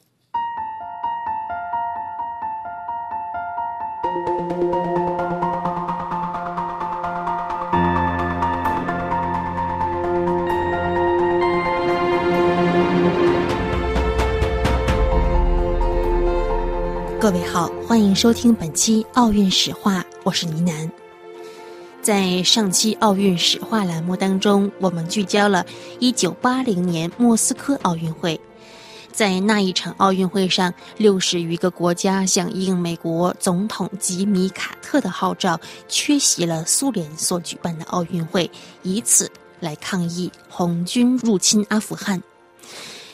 各位好，欢迎收听本期奥运史话，我是倪楠。在上期奥运史话栏目当中，我们聚焦了1980年莫斯科奥运会。在那一场奥运会上，六十余个国家响应美国总统吉米·卡特的号召，缺席了苏联所举办的奥运会，以此来抗议红军入侵阿富汗。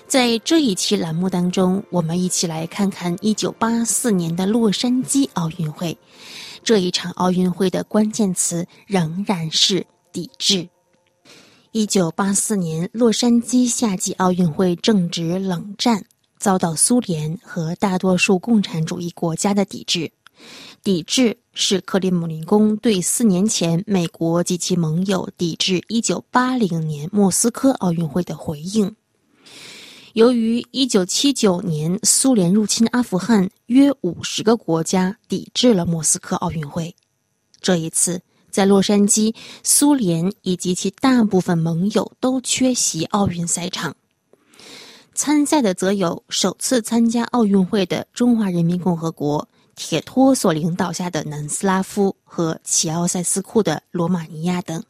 在这一期栏目当中，我们一起来看看1984年的洛杉矶奥运会。这一场奥运会的关键词仍然是抵制。一九八四年洛杉矶夏季奥运会正值冷战，遭到苏联和大多数共产主义国家的抵制。抵制是克里姆林宫对四年前美国及其盟友抵制一九八零年莫斯科奥运会的回应。由于1979年苏联入侵阿富汗，约五十个国家抵制了莫斯科奥运会。这一次，在洛杉矶，苏联以及其大部分盟友都缺席奥运赛场。参赛的则有首次参加奥运会的中华人民共和国、铁托所领导下的南斯拉夫和齐奥塞斯库的罗马尼亚等。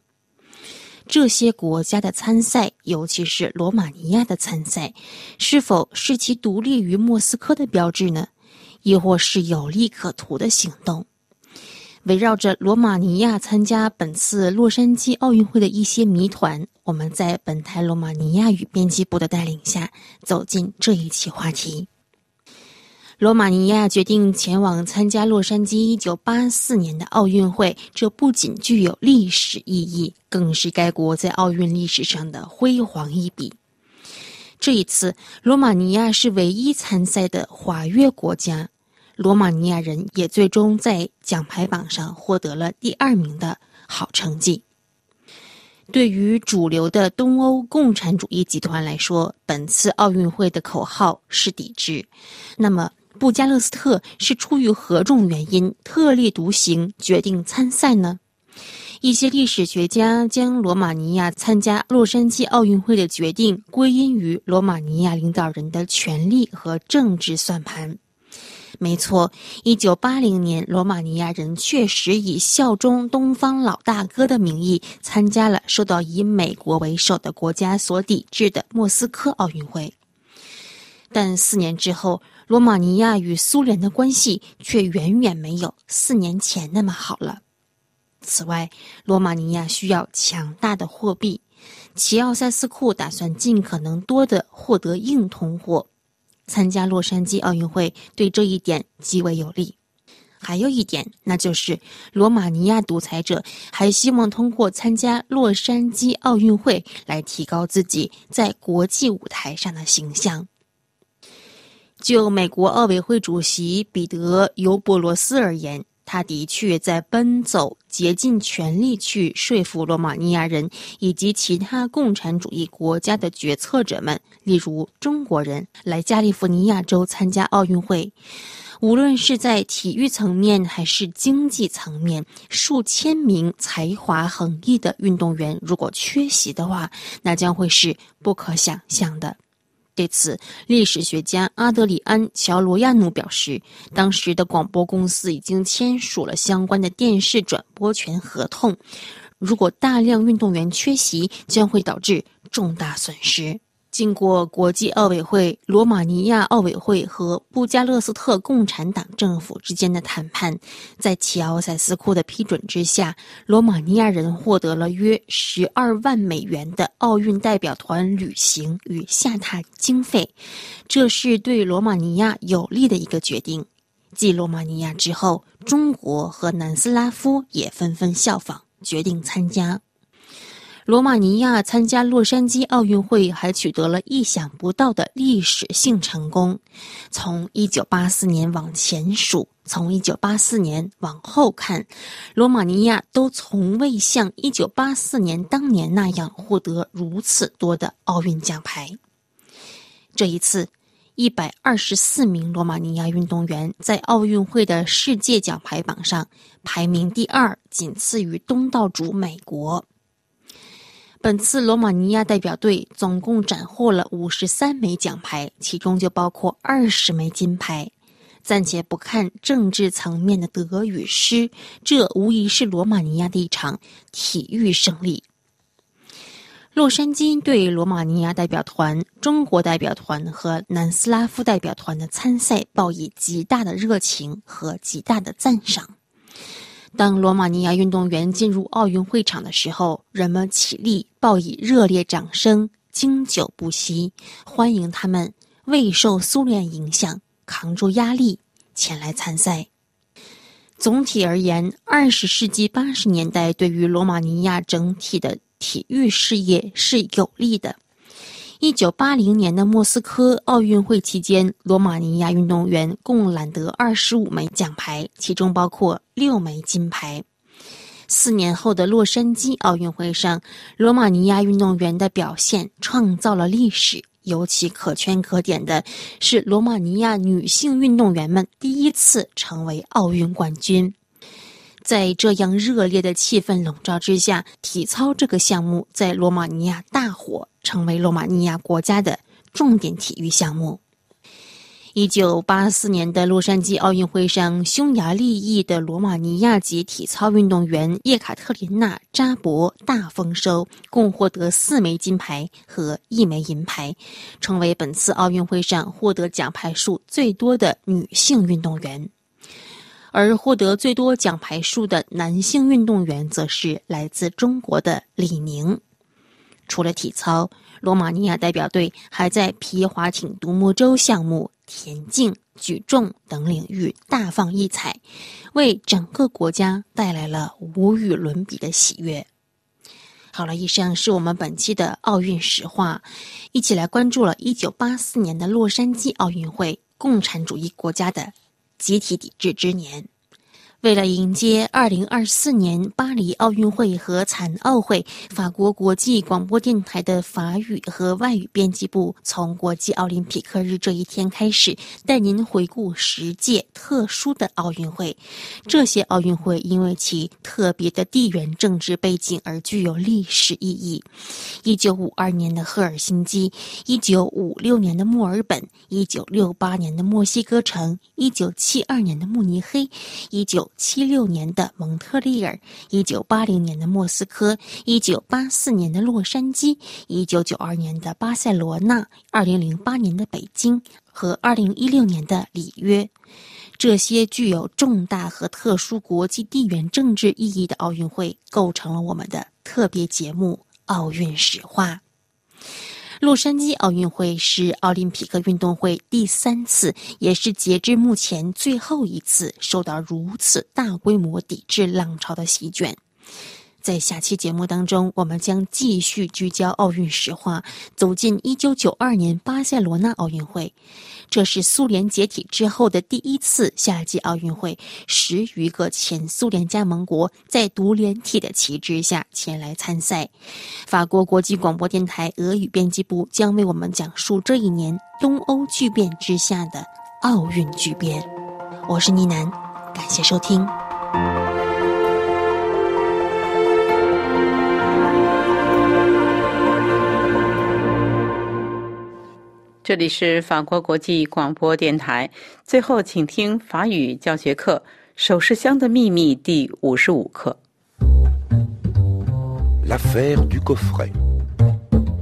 这些国家的参赛，尤其是罗马尼亚的参赛，是否是其独立于莫斯科的标志呢？亦或是有利可图的行动？围绕着罗马尼亚参加本次洛杉矶奥运会的一些谜团，我们在本台罗马尼亚语编辑部的带领下，走进这一期话题。罗马尼亚决定前往参加洛杉矶1984年的奥运会，这不仅具有历史意义，更是该国在奥运历史上的辉煌一笔。这一次，罗马尼亚是唯一参赛的华约国家，罗马尼亚人也最终在奖牌榜上获得了第二名的好成绩。对于主流的东欧共产主义集团来说，本次奥运会的口号是抵制。那么，布加勒斯特是出于何种原因特立独行，决定参赛呢？一些历史学家将罗马尼亚参加洛杉矶奥运会的决定归因于罗马尼亚领导人的权力和政治算盘。没错，一九八零年，罗马尼亚人确实以效忠东方老大哥的名义参加了受到以美国为首的国家所抵制的莫斯科奥运会。但四年之后，罗马尼亚与苏联的关系却远远没有四年前那么好了。此外，罗马尼亚需要强大的货币，齐奥塞斯库打算尽可能多的获得硬通货。参加洛杉矶奥运会对这一点极为有利。还有一点，那就是罗马尼亚独裁者还希望通过参加洛杉矶奥运会来提高自己在国际舞台上的形象。就美国奥委会主席彼得·尤伯罗斯而言，他的确在奔走，竭尽全力去说服罗马尼亚人以及其他共产主义国家的决策者们，例如中国人，来加利福尼亚州参加奥运会。无论是在体育层面还是经济层面，数千名才华横溢的运动员如果缺席的话，那将会是不可想象的。对此，历史学家阿德里安·乔罗亚努表示，当时的广播公司已经签署了相关的电视转播权合同。如果大量运动员缺席，将会导致重大损失。经过国际奥委会、罗马尼亚奥委会和布加勒斯特共产党政府之间的谈判，在齐奥塞斯库的批准之下，罗马尼亚人获得了约十二万美元的奥运代表团旅行与下榻经费，这是对罗马尼亚有利的一个决定。继罗马尼亚之后，中国和南斯拉夫也纷纷效仿，决定参加。罗马尼亚参加洛杉矶奥运会还取得了意想不到的历史性成功。从1984年往前数，从1984年往后看，罗马尼亚都从未像1984年当年那样获得如此多的奥运奖牌。这一次，124名罗马尼亚运动员在奥运会的世界奖牌榜上排名第二，仅次于东道主美国。本次罗马尼亚代表队总共斩获了五十三枚奖牌，其中就包括二十枚金牌。暂且不看政治层面的得与失，这无疑是罗马尼亚的一场体育胜利。洛杉矶对罗马尼亚代表团、中国代表团和南斯拉夫代表团的参赛报以极大的热情和极大的赞赏。当罗马尼亚运动员进入奥运会场的时候，人们起立，报以热烈掌声，经久不息，欢迎他们未受苏联影响，扛住压力前来参赛。总体而言，二十世纪八十年代对于罗马尼亚整体的体育事业是有利的。一九八零年的莫斯科奥运会期间，罗马尼亚运动员共揽得二十五枚奖牌，其中包括六枚金牌。四年后的洛杉矶奥运会上，罗马尼亚运动员的表现创造了历史。尤其可圈可点的是，罗马尼亚女性运动员们第一次成为奥运冠军。在这样热烈的气氛笼罩之下，体操这个项目在罗马尼亚大火。成为罗马尼亚国家的重点体育项目。一九八四年的洛杉矶奥运会上，匈牙利裔的罗马尼亚籍体操运动员叶卡特琳娜·扎博大丰收，共获得四枚金牌和一枚银牌，成为本次奥运会上获得奖牌数最多的女性运动员。而获得最多奖牌数的男性运动员，则是来自中国的李宁。除了体操，罗马尼亚代表队还在皮划艇独木舟项目、田径、举重等领域大放异彩，为整个国家带来了无与伦比的喜悦。好了，以上是我们本期的奥运实话，一起来关注了1984年的洛杉矶奥运会，共产主义国家的集体抵制之年。为了迎接2024年巴黎奥运会和残奥会，法国国际广播电台的法语和外语编辑部从国际奥林匹克日这一天开始，带您回顾十届特殊的奥运会。这些奥运会因为其特别的地缘政治背景而具有历史意义。1952年的赫尔辛基，1956年的墨尔本，1968年的墨西哥城，1972年的慕尼黑一九。七六年的蒙特利尔，一九八零年的莫斯科，一九八四年的洛杉矶，一九九二年的巴塞罗那，二零零八年的北京和二零一六年的里约，这些具有重大和特殊国际地缘政治意义的奥运会，构成了我们的特别节目《奥运史话》。洛杉矶奥运会是奥林匹克运动会第三次，也是截至目前最后一次受到如此大规模抵制浪潮的席卷。在下期节目当中，我们将继续聚焦奥运史话，走进一九九二年巴塞罗那奥运会。这是苏联解体之后的第一次夏季奥运会，十余个前苏联加盟国在独联体的旗帜下前来参赛。法国国际广播电台俄语编辑部将为我们讲述这一年东欧巨变之下的奥运巨变。我是倪楠，感谢收听。这里是法国国际广播电台。最后，请听法语教学课《首饰箱的秘密》第五十五课。L'affaire du coffret.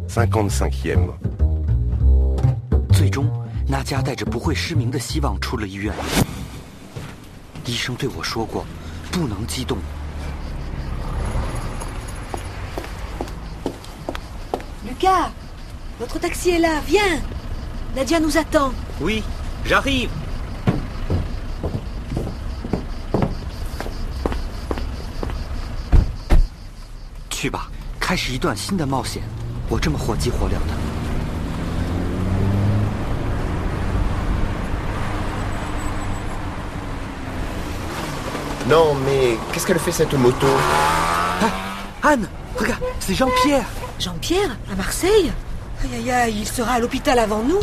Cinquante-cinquième. 最终，娜迦带着不会失明的希望出了医院。医生对我说过，不能激动。Lucas, notre taxi est là, viens. Nadia nous attend. Oui, j'arrive. 去吧，开始一段新的冒险。我这么火急火燎的。Non, mais qu'est-ce qu'elle fait cette moto Ah, Anne, regarde, c'est Jean-Pierre. Jean-Pierre, à Marseille Aïe aïe aïe, il sera à l'hôpital avant nous.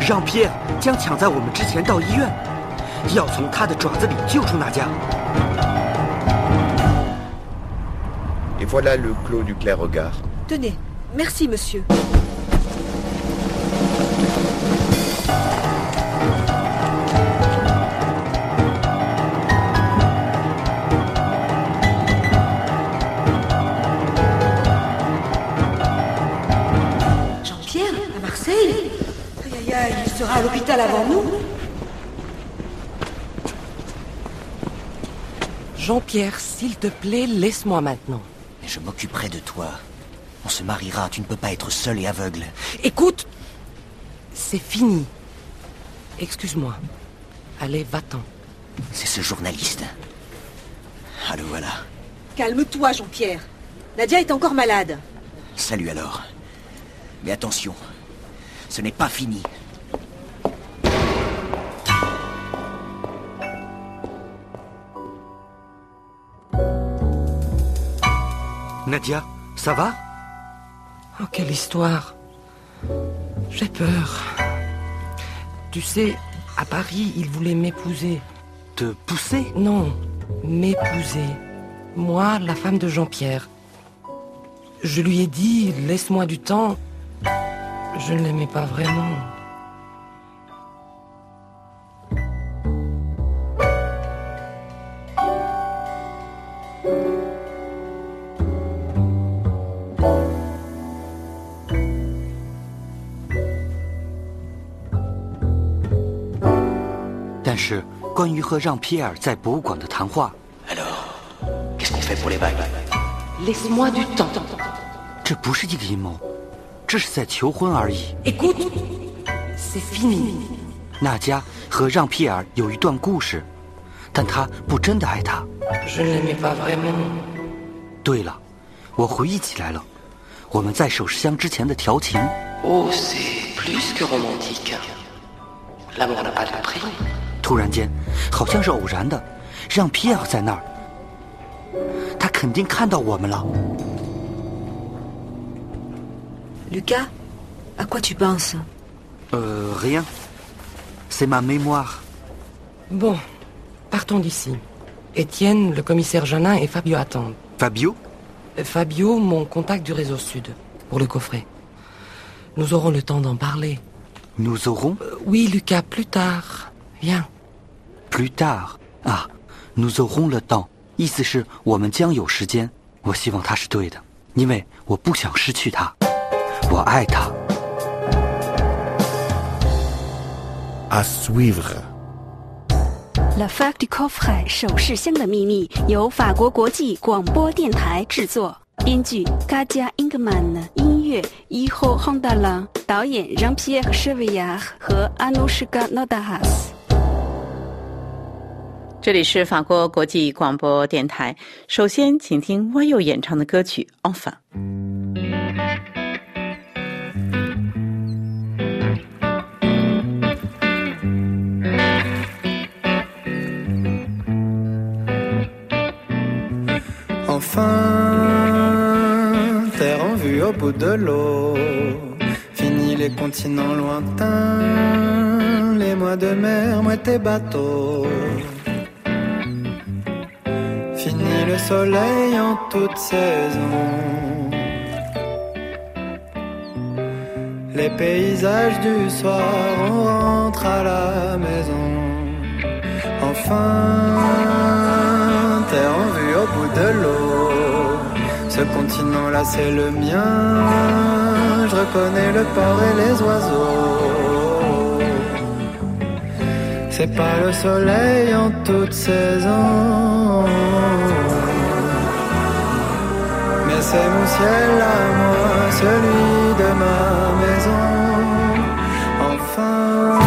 Jean-Pierre 将抢在我们之前到医院，要从他的爪子里救出娜迦。Et voilà le clos du clair regard. Tenez, merci monsieur. Sera à l'hôpital avant nous. Jean-Pierre, s'il te plaît, laisse-moi maintenant. Mais je m'occuperai de toi. On se mariera, tu ne peux pas être seul et aveugle. Écoute, c'est fini. Excuse-moi. Allez, va-t'en. C'est ce journaliste. Ah le voilà. Calme-toi, Jean-Pierre. Nadia est encore malade. Salut alors. Mais attention, ce n'est pas fini. Nadia, ça va? Oh, quelle histoire. J'ai peur. Tu sais, à Paris, il voulait m'épouser. Te pousser? Non, m'épouser. Moi, la femme de Jean-Pierre. Je lui ai dit, laisse-moi du temps. Je ne l'aimais pas vraiment. 关于和让皮埃尔在博物馆的谈话。这不是一个阴谋，这是在求婚而已。娜迦和让皮埃尔有一段故事，但他不真的爱他。对了，我回忆起来了，我们在首饰箱之前的调情。突然间，好像是偶然的，让皮尔在那儿，他肯定看到我们了。 Lucas, à quoi tu penses Euh, rien. C'est ma mémoire. Bon, partons d'ici. Étienne, le commissaire Janin et Fabio attendent. Fabio Euh, Fabio, mon contact du réseau sud, pour le coffret. Nous aurons le temps d'en parler. Nous aurons Euh, oui, Lucas, plus tard. Viens. Plus tard 啊，nous aurons le temps，意思是我们将有时间。我希望他是对的，因为我不想失去他，我爱他。À suivre. L'affaire du coffret 首饰箱的秘密由法国国际广播电台制作，编剧 Kadia Ingman，音乐 Iho Hondala，导演 Jean-Pierre Chevillard 和 Anushka Nodahas。这里是法国国际广播电台。首先，请听歪右演唱的歌曲《Enfin》。Enfin, terre en vue au bout de l'eau. Fini les continents lointains, les mois de mer, moi tes bateaux. Fini le soleil en toute saison. Les paysages du soir, on rentre à la maison. Enfin, terre en vue au bout de l'eau. Ce continent-là, c'est le mien. Je reconnais le port et les oiseaux. C'est pas le soleil en toute saison. Mais c'est mon ciel à moi, celui de ma maison. Enfin,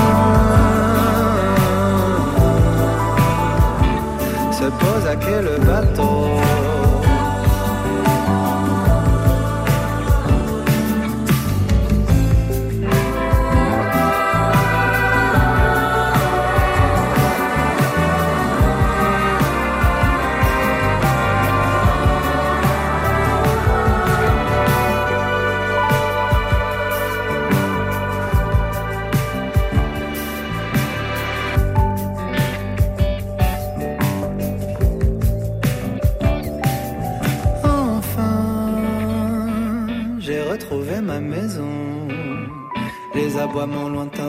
se pose à quel bateau.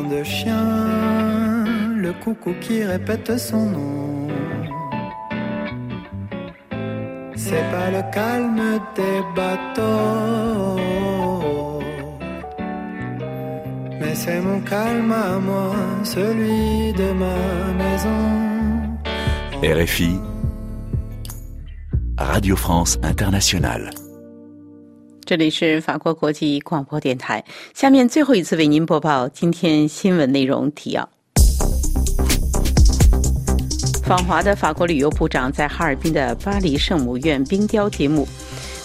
De chien, le coucou qui répète son nom. C'est pas le calme des bateaux, mais c'est mon calme à moi, celui de ma maison. RFI, Radio France Internationale. 这里是法国国际广播电台。下面最后一次为您播报今天新闻内容提要：访华的法国旅游部长在哈尔滨的巴黎圣母院冰雕揭幕，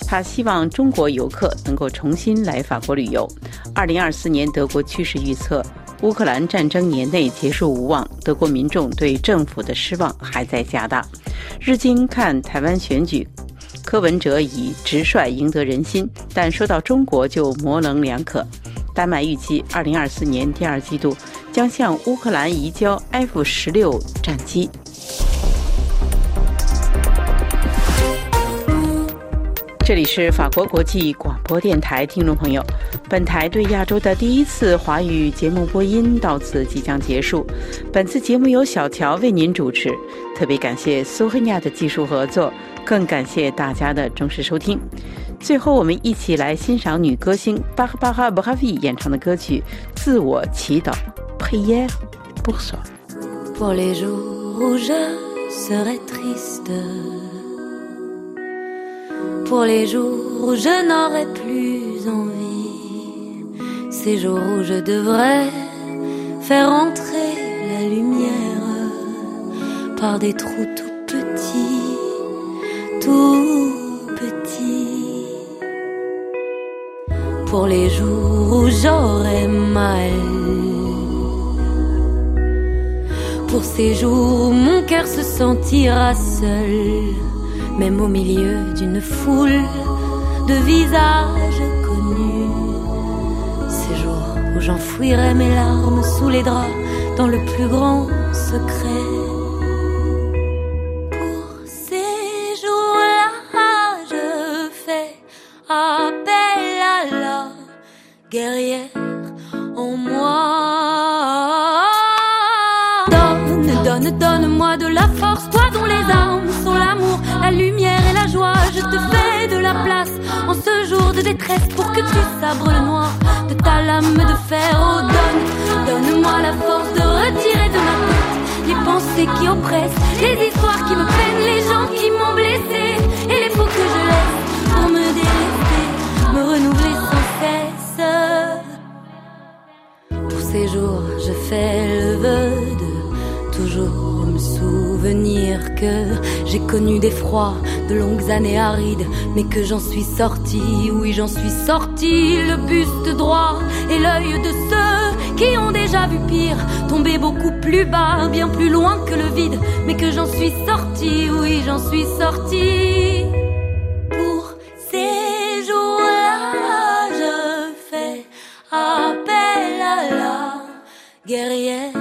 他希望中国游客能够重新来法国旅游。二零二四年德国趋势预测：乌克兰战争年内结束无望，德国民众对政府的失望还在加大。日经看台湾选举。柯文哲以直率赢得人心，但说到中国就模棱两可。丹麦预计二零二四年第二季度将向乌克兰移交 F 十六战机。这里是法国国际广播电台，听众朋友，本台对亚洲的第一次华语节目播音到此即将结束。本次节目由小乔为您主持，特别感谢苏黑亚的技术合作。更感谢大家的忠实收听。最后，我们一起来欣赏女歌星巴哈巴哈布哈维演唱的歌曲《自我祈祷》，Prière pour soi。Tout petit pour les jours où j'aurai mal. Pour ces jours où mon cœur se sentira seul, même au milieu d'une foule de visages connus. Ces jours où j'enfouirai mes larmes sous les draps dans le plus grand secret. Donne, donne-moi la force de retirer de ma tête les pensées qui oppressent, les histoires qui me peinent, les gens qui m'ont blessé et les faux que je laisse pour me délester, me renouveler sans cesse. Pour ces jours, je fais le vœu que j'ai connu des froids, de longues années arides, mais que j'en suis sorti, oui j'en suis sorti. le buste droit et l'œil de ceux qui ont déjà vu pire, tomber beaucoup plus bas, bien plus loin que le vide, mais que j'en suis sorti, oui j'en suis sorti. Pour ces jours-là, je fais appel à la guerrière.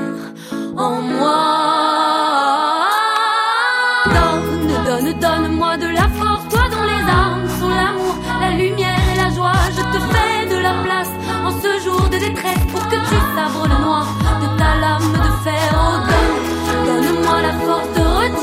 sabre le noir de ta lame de fer. Oh, donne, donne-moi la force de retenir.